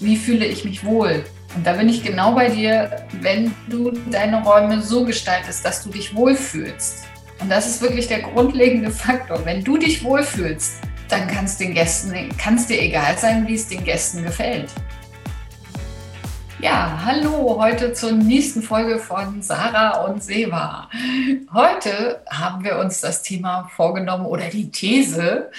wie fühle ich mich wohl? Und da bin ich genau bei dir, wenn du deine Räume so gestaltest, dass du dich wohlfühlst. Und das ist wirklich der grundlegende Faktor. Wenn du dich wohlfühlst, dann kann es den Gästen, kann dir egal sein, wie es den Gästen gefällt. Ja, hallo, heute zur nächsten Folge von Sarah und Seva. Heute haben wir uns das Thema vorgenommen oder die These,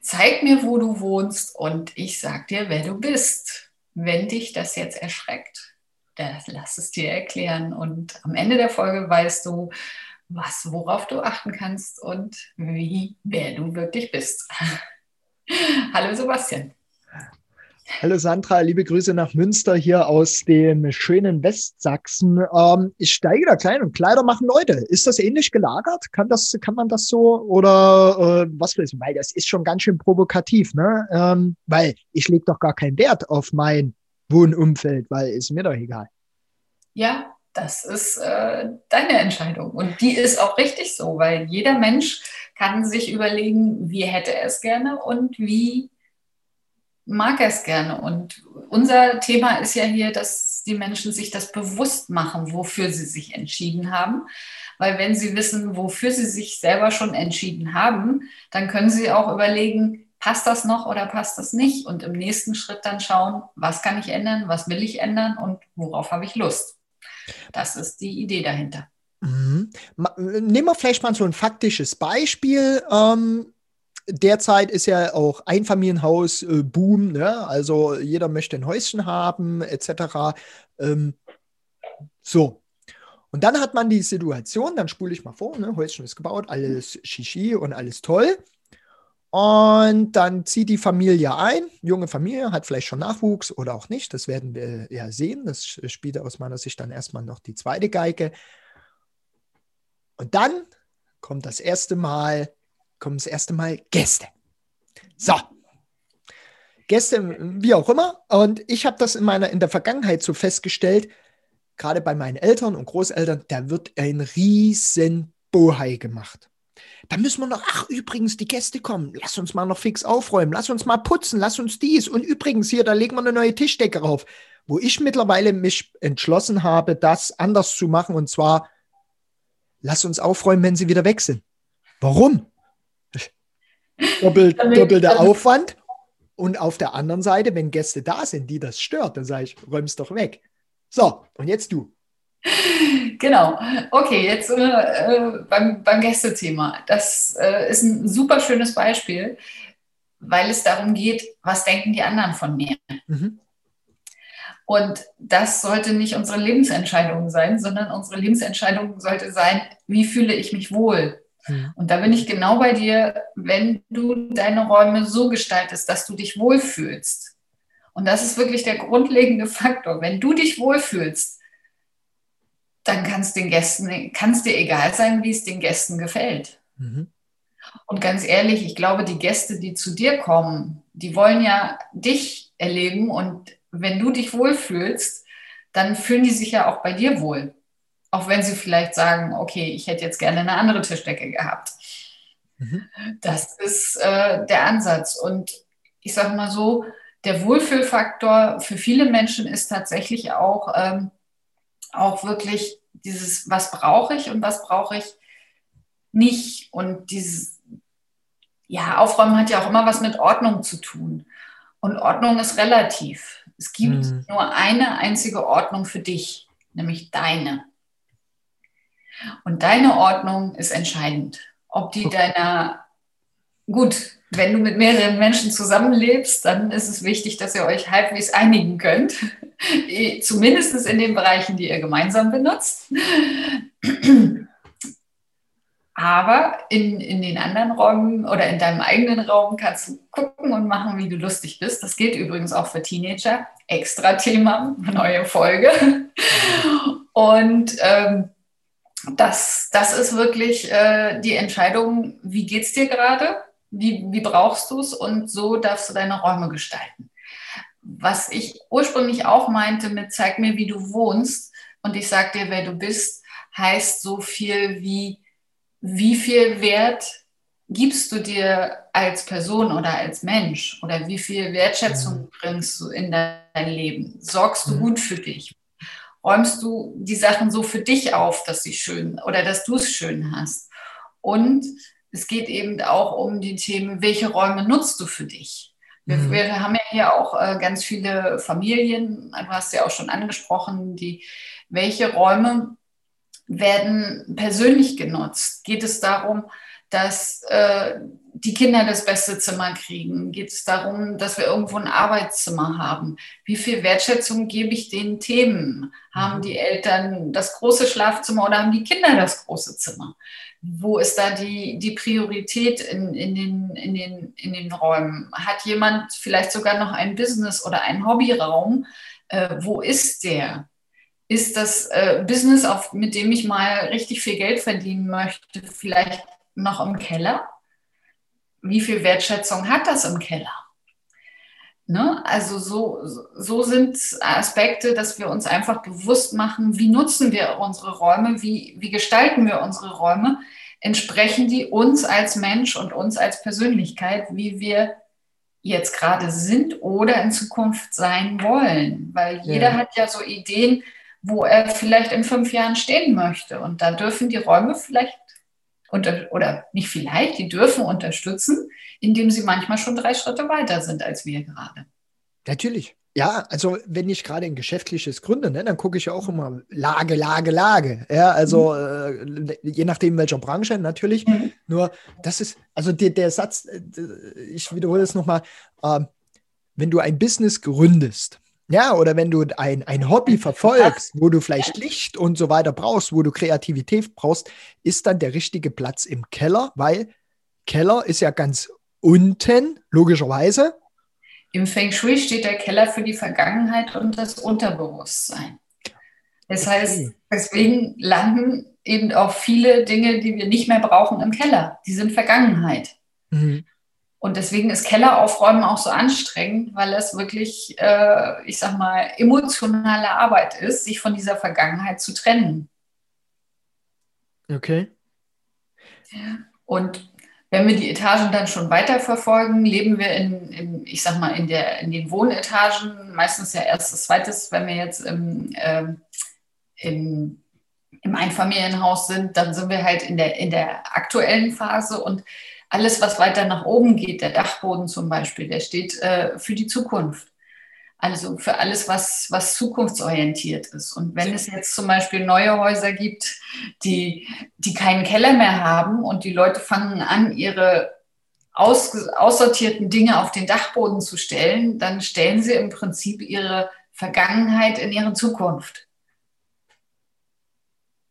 zeig mir, wo du wohnst und ich sag dir, wer du bist. Wenn dich das jetzt erschreckt, dann lass es dir erklären. Und am Ende der Folge weißt du, was, worauf du achten kannst und wie, wer du wirklich bist. Hallo Sebastian. Hallo Sandra, liebe Grüße nach Münster hier aus dem schönen Westsachsen. Ähm, ich steige da klein und Kleider machen Leute. Ist das ähnlich gelagert? Kann, das, kann man das so oder äh, was weiß ich? Weil das ist schon ganz schön provokativ, ne? Ähm, weil ich lege doch gar keinen Wert auf mein Wohnumfeld, weil ist mir doch egal. Ja, das ist äh, deine Entscheidung. Und die ist auch richtig so, weil jeder Mensch kann sich überlegen, wie hätte er es gerne und wie mag er es gerne. Und unser Thema ist ja hier, dass die Menschen sich das bewusst machen, wofür sie sich entschieden haben. Weil wenn sie wissen, wofür sie sich selber schon entschieden haben, dann können sie auch überlegen, passt das noch oder passt das nicht? Und im nächsten Schritt dann schauen, was kann ich ändern, was will ich ändern und worauf habe ich Lust. Das ist die Idee dahinter. Mhm. Nehmen wir vielleicht mal so ein faktisches Beispiel. Ähm, derzeit ist ja auch Einfamilienhaus äh, Boom, ne? also jeder möchte ein Häuschen haben, etc. Ähm, so. Und dann hat man die Situation, dann spule ich mal vor, ne? Häuschen ist gebaut, alles Shishi und alles toll. Und dann zieht die Familie ein, junge Familie, hat vielleicht schon Nachwuchs oder auch nicht, das werden wir ja sehen. Das spielt aus meiner Sicht dann erstmal noch die zweite Geige. Und dann kommt das erste Mal kommen das erste Mal Gäste. So. Gäste, wie auch immer. Und ich habe das in meiner in der Vergangenheit so festgestellt, gerade bei meinen Eltern und Großeltern, da wird ein riesen Bohai gemacht. Da müssen wir noch, ach übrigens, die Gäste kommen, lass uns mal noch fix aufräumen, lass uns mal putzen, lass uns dies. Und übrigens hier, da legen wir eine neue Tischdecke rauf. Wo ich mittlerweile mich entschlossen habe, das anders zu machen. Und zwar, lass uns aufräumen, wenn sie wieder weg sind. Warum? Doppelt, doppelter Aufwand. Und auf der anderen Seite, wenn Gäste da sind, die das stört, dann sage ich, räum's doch weg. So, und jetzt du. Genau. Okay, jetzt äh, beim, beim Gästethema. Das äh, ist ein super schönes Beispiel, weil es darum geht, was denken die anderen von mir. Mhm. Und das sollte nicht unsere Lebensentscheidung sein, sondern unsere Lebensentscheidung sollte sein, wie fühle ich mich wohl? Mhm. Und da bin ich genau bei dir, wenn du deine Räume so gestaltest, dass du dich wohlfühlst. Und das ist wirklich der grundlegende Faktor. Wenn du dich wohlfühlst, dann kann es den Gästen, kann es dir egal sein, wie es den Gästen gefällt. Mhm. Und ganz ehrlich, ich glaube, die Gäste, die zu dir kommen, die wollen ja dich erleben. Und wenn du dich wohlfühlst, dann fühlen die sich ja auch bei dir wohl. Auch wenn sie vielleicht sagen, okay, ich hätte jetzt gerne eine andere Tischdecke gehabt. Mhm. Das ist äh, der Ansatz. Und ich sage mal so, der Wohlfühlfaktor für viele Menschen ist tatsächlich auch, ähm, auch wirklich dieses, was brauche ich und was brauche ich nicht. Und dieses, ja, Aufräumen hat ja auch immer was mit Ordnung zu tun. Und Ordnung ist relativ. Es gibt mhm. nur eine einzige Ordnung für dich, nämlich deine. Und deine Ordnung ist entscheidend. Ob die deiner, gut, wenn du mit mehreren Menschen zusammenlebst, dann ist es wichtig, dass ihr euch halbwegs einigen könnt. Zumindest in den Bereichen, die ihr gemeinsam benutzt. Aber in, in den anderen Räumen oder in deinem eigenen Raum kannst du gucken und machen, wie du lustig bist. Das gilt übrigens auch für Teenager. Extra Thema, neue Folge. Und ähm, das, das ist wirklich äh, die Entscheidung, wie geht es dir gerade, wie, wie brauchst du es und so darfst du deine Räume gestalten. Was ich ursprünglich auch meinte mit zeig mir, wie du wohnst und ich sag dir, wer du bist, heißt so viel wie, wie viel Wert gibst du dir als Person oder als Mensch oder wie viel Wertschätzung mhm. bringst du in dein Leben? Sorgst du mhm. gut für dich? Räumst du die Sachen so für dich auf, dass sie schön oder dass du es schön hast? Und es geht eben auch um die Themen, welche Räume nutzt du für dich? Wir, mhm. wir haben ja hier auch äh, ganz viele Familien, du hast ja auch schon angesprochen, die, welche Räume werden persönlich genutzt? Geht es darum, dass äh, die Kinder das beste Zimmer kriegen? Geht es darum, dass wir irgendwo ein Arbeitszimmer haben? Wie viel Wertschätzung gebe ich den Themen? Haben mhm. die Eltern das große Schlafzimmer oder haben die Kinder das große Zimmer? Wo ist da die, die Priorität in, in, den, in, den, in den Räumen? Hat jemand vielleicht sogar noch ein Business oder einen Hobbyraum? Äh, wo ist der? Ist das äh, Business, auf, mit dem ich mal richtig viel Geld verdienen möchte, vielleicht noch im Keller? Wie viel Wertschätzung hat das im Keller? Ne? Also so, so sind Aspekte, dass wir uns einfach bewusst machen, wie nutzen wir unsere Räume, wie, wie gestalten wir unsere Räume, entsprechen die uns als Mensch und uns als Persönlichkeit, wie wir jetzt gerade sind oder in Zukunft sein wollen. Weil jeder ja. hat ja so Ideen, wo er vielleicht in fünf Jahren stehen möchte. Und da dürfen die Räume vielleicht unter, oder nicht vielleicht, die dürfen unterstützen, indem sie manchmal schon drei Schritte weiter sind als wir gerade. Natürlich. Ja, also wenn ich gerade ein geschäftliches gründe, ne, dann gucke ich ja auch immer Lage, Lage, Lage. Ja, also mhm. äh, je nachdem welcher Branche natürlich. Mhm. Nur das ist, also der, der Satz, äh, ich wiederhole es nochmal, äh, wenn du ein Business gründest, ja, oder wenn du ein, ein Hobby verfolgst, wo du vielleicht Licht und so weiter brauchst, wo du Kreativität brauchst, ist dann der richtige Platz im Keller, weil Keller ist ja ganz unten, logischerweise. Im Feng Shui steht der Keller für die Vergangenheit und das Unterbewusstsein. Das heißt, deswegen landen eben auch viele Dinge, die wir nicht mehr brauchen, im Keller. Die sind Vergangenheit. Mhm. Und deswegen ist Kelleraufräumen auch so anstrengend, weil es wirklich, äh, ich sag mal, emotionale Arbeit ist, sich von dieser Vergangenheit zu trennen. Okay. Und wenn wir die Etagen dann schon weiter verfolgen, leben wir in, in, ich sag mal, in, der, in den Wohnetagen, meistens ja erstes, zweites, wenn wir jetzt im, äh, im, im Einfamilienhaus sind, dann sind wir halt in der, in der aktuellen Phase und alles, was weiter nach oben geht, der Dachboden zum Beispiel, der steht äh, für die Zukunft. Also für alles, was, was zukunftsorientiert ist. Und wenn es jetzt zum Beispiel neue Häuser gibt, die, die keinen Keller mehr haben und die Leute fangen an, ihre aus, aussortierten Dinge auf den Dachboden zu stellen, dann stellen sie im Prinzip ihre Vergangenheit in ihre Zukunft.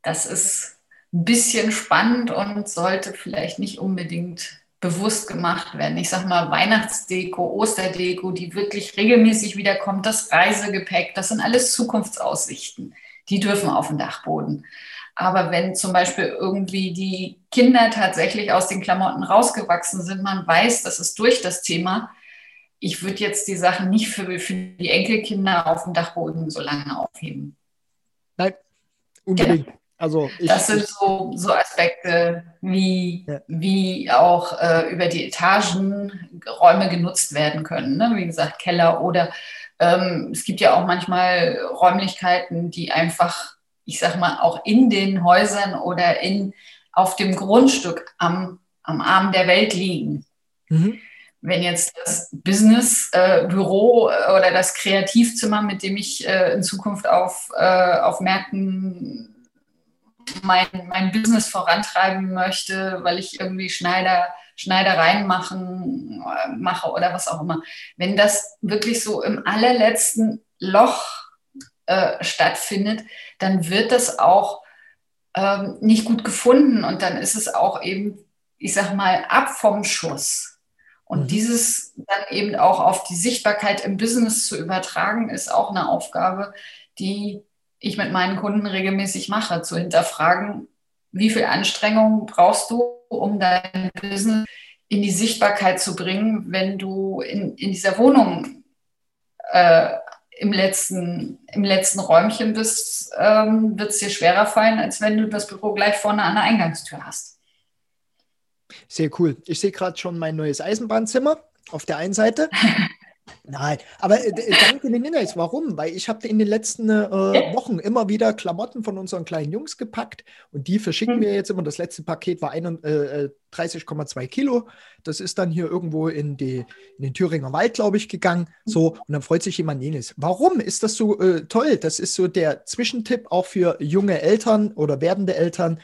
Das ist bisschen spannend und sollte vielleicht nicht unbedingt bewusst gemacht werden. Ich sage mal Weihnachtsdeko, Osterdeko, die wirklich regelmäßig wiederkommt, das Reisegepäck, das sind alles Zukunftsaussichten. Die dürfen auf den Dachboden. Aber wenn zum Beispiel irgendwie die Kinder tatsächlich aus den Klamotten rausgewachsen sind, man weiß, das ist durch das Thema. Ich würde jetzt die Sachen nicht für, für die Enkelkinder auf dem Dachboden so lange aufheben. Nein, unbedingt. Ja. Also ich, das sind so, so Aspekte, wie, ja. wie auch äh, über die Etagen Räume genutzt werden können. Ne? Wie gesagt, Keller oder ähm, es gibt ja auch manchmal Räumlichkeiten, die einfach, ich sag mal, auch in den Häusern oder in, auf dem Grundstück am, am Arm der Welt liegen. Mhm. Wenn jetzt das Business-Büro äh, oder das Kreativzimmer, mit dem ich äh, in Zukunft auf, äh, auf Märkten mein, mein Business vorantreiben möchte, weil ich irgendwie Schneider, Schneidereien machen, mache oder was auch immer. Wenn das wirklich so im allerletzten Loch äh, stattfindet, dann wird das auch ähm, nicht gut gefunden und dann ist es auch eben, ich sag mal, ab vom Schuss. Und mhm. dieses dann eben auch auf die Sichtbarkeit im Business zu übertragen, ist auch eine Aufgabe, die ich mit meinen Kunden regelmäßig mache, zu hinterfragen, wie viel Anstrengung brauchst du, um dein Business in die Sichtbarkeit zu bringen, wenn du in, in dieser Wohnung äh, im, letzten, im letzten Räumchen bist, ähm, wird es dir schwerer fallen, als wenn du das Büro gleich vorne an der Eingangstür hast. Sehr cool. Ich sehe gerade schon mein neues Eisenbahnzimmer auf der einen Seite. Nein, aber äh, danke den Hinweis. Warum? Weil ich habe in den letzten äh, Wochen immer wieder Klamotten von unseren kleinen Jungs gepackt und die verschicken mhm. wir jetzt immer. Das letzte Paket war äh, 30,2 Kilo. Das ist dann hier irgendwo in, die, in den Thüringer Wald, glaube ich, gegangen. Mhm. So, und dann freut sich jemand jenes. Warum ist das so äh, toll? Das ist so der Zwischentipp auch für junge Eltern oder werdende Eltern.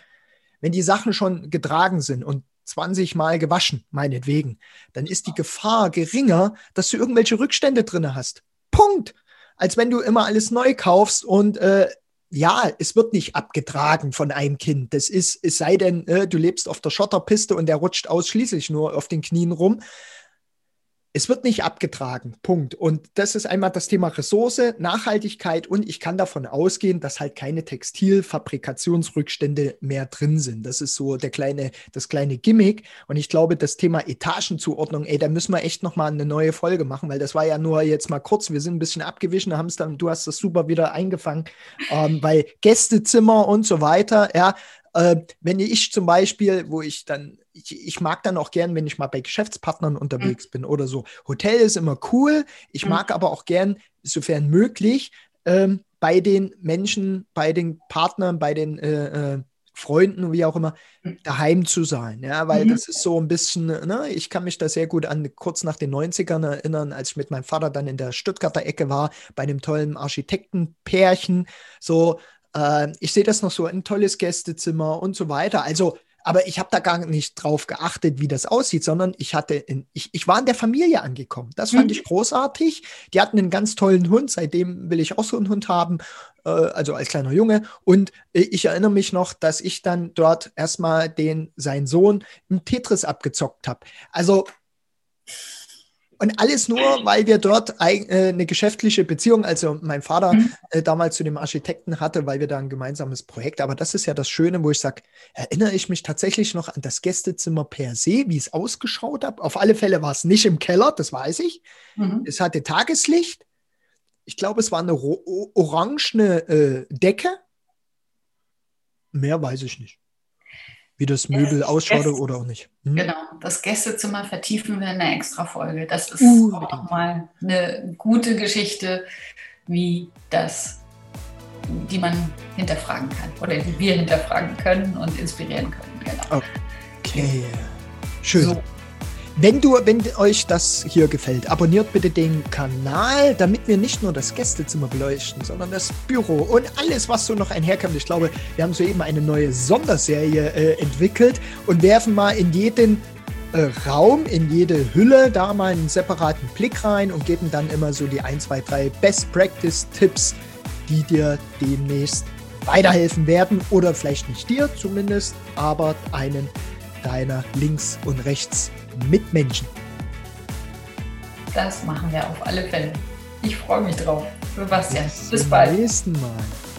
Wenn die Sachen schon getragen sind und 20 Mal gewaschen, meinetwegen, dann ist die Gefahr geringer, dass du irgendwelche Rückstände drin hast. Punkt. Als wenn du immer alles neu kaufst und äh, ja, es wird nicht abgetragen von einem Kind. Das ist, es sei denn, äh, du lebst auf der Schotterpiste und der rutscht ausschließlich nur auf den Knien rum es wird nicht abgetragen. Punkt. Und das ist einmal das Thema Ressource, Nachhaltigkeit und ich kann davon ausgehen, dass halt keine Textilfabrikationsrückstände mehr drin sind. Das ist so der kleine, das kleine Gimmick. Und ich glaube, das Thema Etagenzuordnung, ey, da müssen wir echt nochmal eine neue Folge machen, weil das war ja nur jetzt mal kurz. Wir sind ein bisschen abgewichen, haben es dann, du hast das super wieder eingefangen, ähm, weil Gästezimmer und so weiter, ja, äh, wenn ich zum Beispiel, wo ich dann, ich, ich, mag dann auch gern, wenn ich mal bei Geschäftspartnern unterwegs mhm. bin oder so. Hotel ist immer cool. Ich mhm. mag aber auch gern, sofern möglich, ähm, bei den Menschen, bei den Partnern, bei den äh, äh, Freunden, wie auch immer, mhm. daheim zu sein. Ja, weil mhm. das ist so ein bisschen, ne, ich kann mich da sehr gut an kurz nach den 90ern erinnern, als ich mit meinem Vater dann in der Stuttgarter Ecke war, bei einem tollen Architektenpärchen. So, äh, ich sehe das noch so, ein tolles Gästezimmer und so weiter. Also, aber ich habe da gar nicht drauf geachtet, wie das aussieht, sondern ich hatte, in, ich, ich war in der Familie angekommen. Das fand mhm. ich großartig. Die hatten einen ganz tollen Hund, seitdem will ich auch so einen Hund haben, äh, also als kleiner Junge. Und äh, ich erinnere mich noch, dass ich dann dort erstmal den, seinen Sohn im Tetris abgezockt habe. Also und alles nur, weil wir dort äh, eine geschäftliche Beziehung, also mein Vater mhm. äh, damals zu dem Architekten hatte, weil wir da ein gemeinsames Projekt. Aber das ist ja das Schöne, wo ich sage, erinnere ich mich tatsächlich noch an das Gästezimmer per se, wie es ausgeschaut hat. Auf alle Fälle war es nicht im Keller, das weiß ich. Mhm. Es hatte Tageslicht. Ich glaube, es war eine orangene äh, Decke. Mehr weiß ich nicht wie das Möbel ausschaut oder auch nicht. Hm? Genau, das Gästezimmer vertiefen wir in einer extra Folge. Das ist uh, auch mal eine gute Geschichte, wie das, die man hinterfragen kann oder die wir hinterfragen können und inspirieren können. Genau. Okay, schön. So. Wenn, du, wenn euch das hier gefällt, abonniert bitte den Kanal, damit wir nicht nur das Gästezimmer beleuchten, sondern das Büro und alles, was so noch einherkommt. Ich glaube, wir haben soeben eine neue Sonderserie äh, entwickelt und werfen mal in jeden äh, Raum, in jede Hülle da mal einen separaten Blick rein und geben dann immer so die 1, 2, 3 Best Practice Tipps, die dir demnächst weiterhelfen werden oder vielleicht nicht dir zumindest, aber einen deiner links und rechts Mitmenschen. Das machen wir auf alle Fälle. Ich freue mich drauf. Sebastian, bis, bis bald. Bis zum nächsten Mal.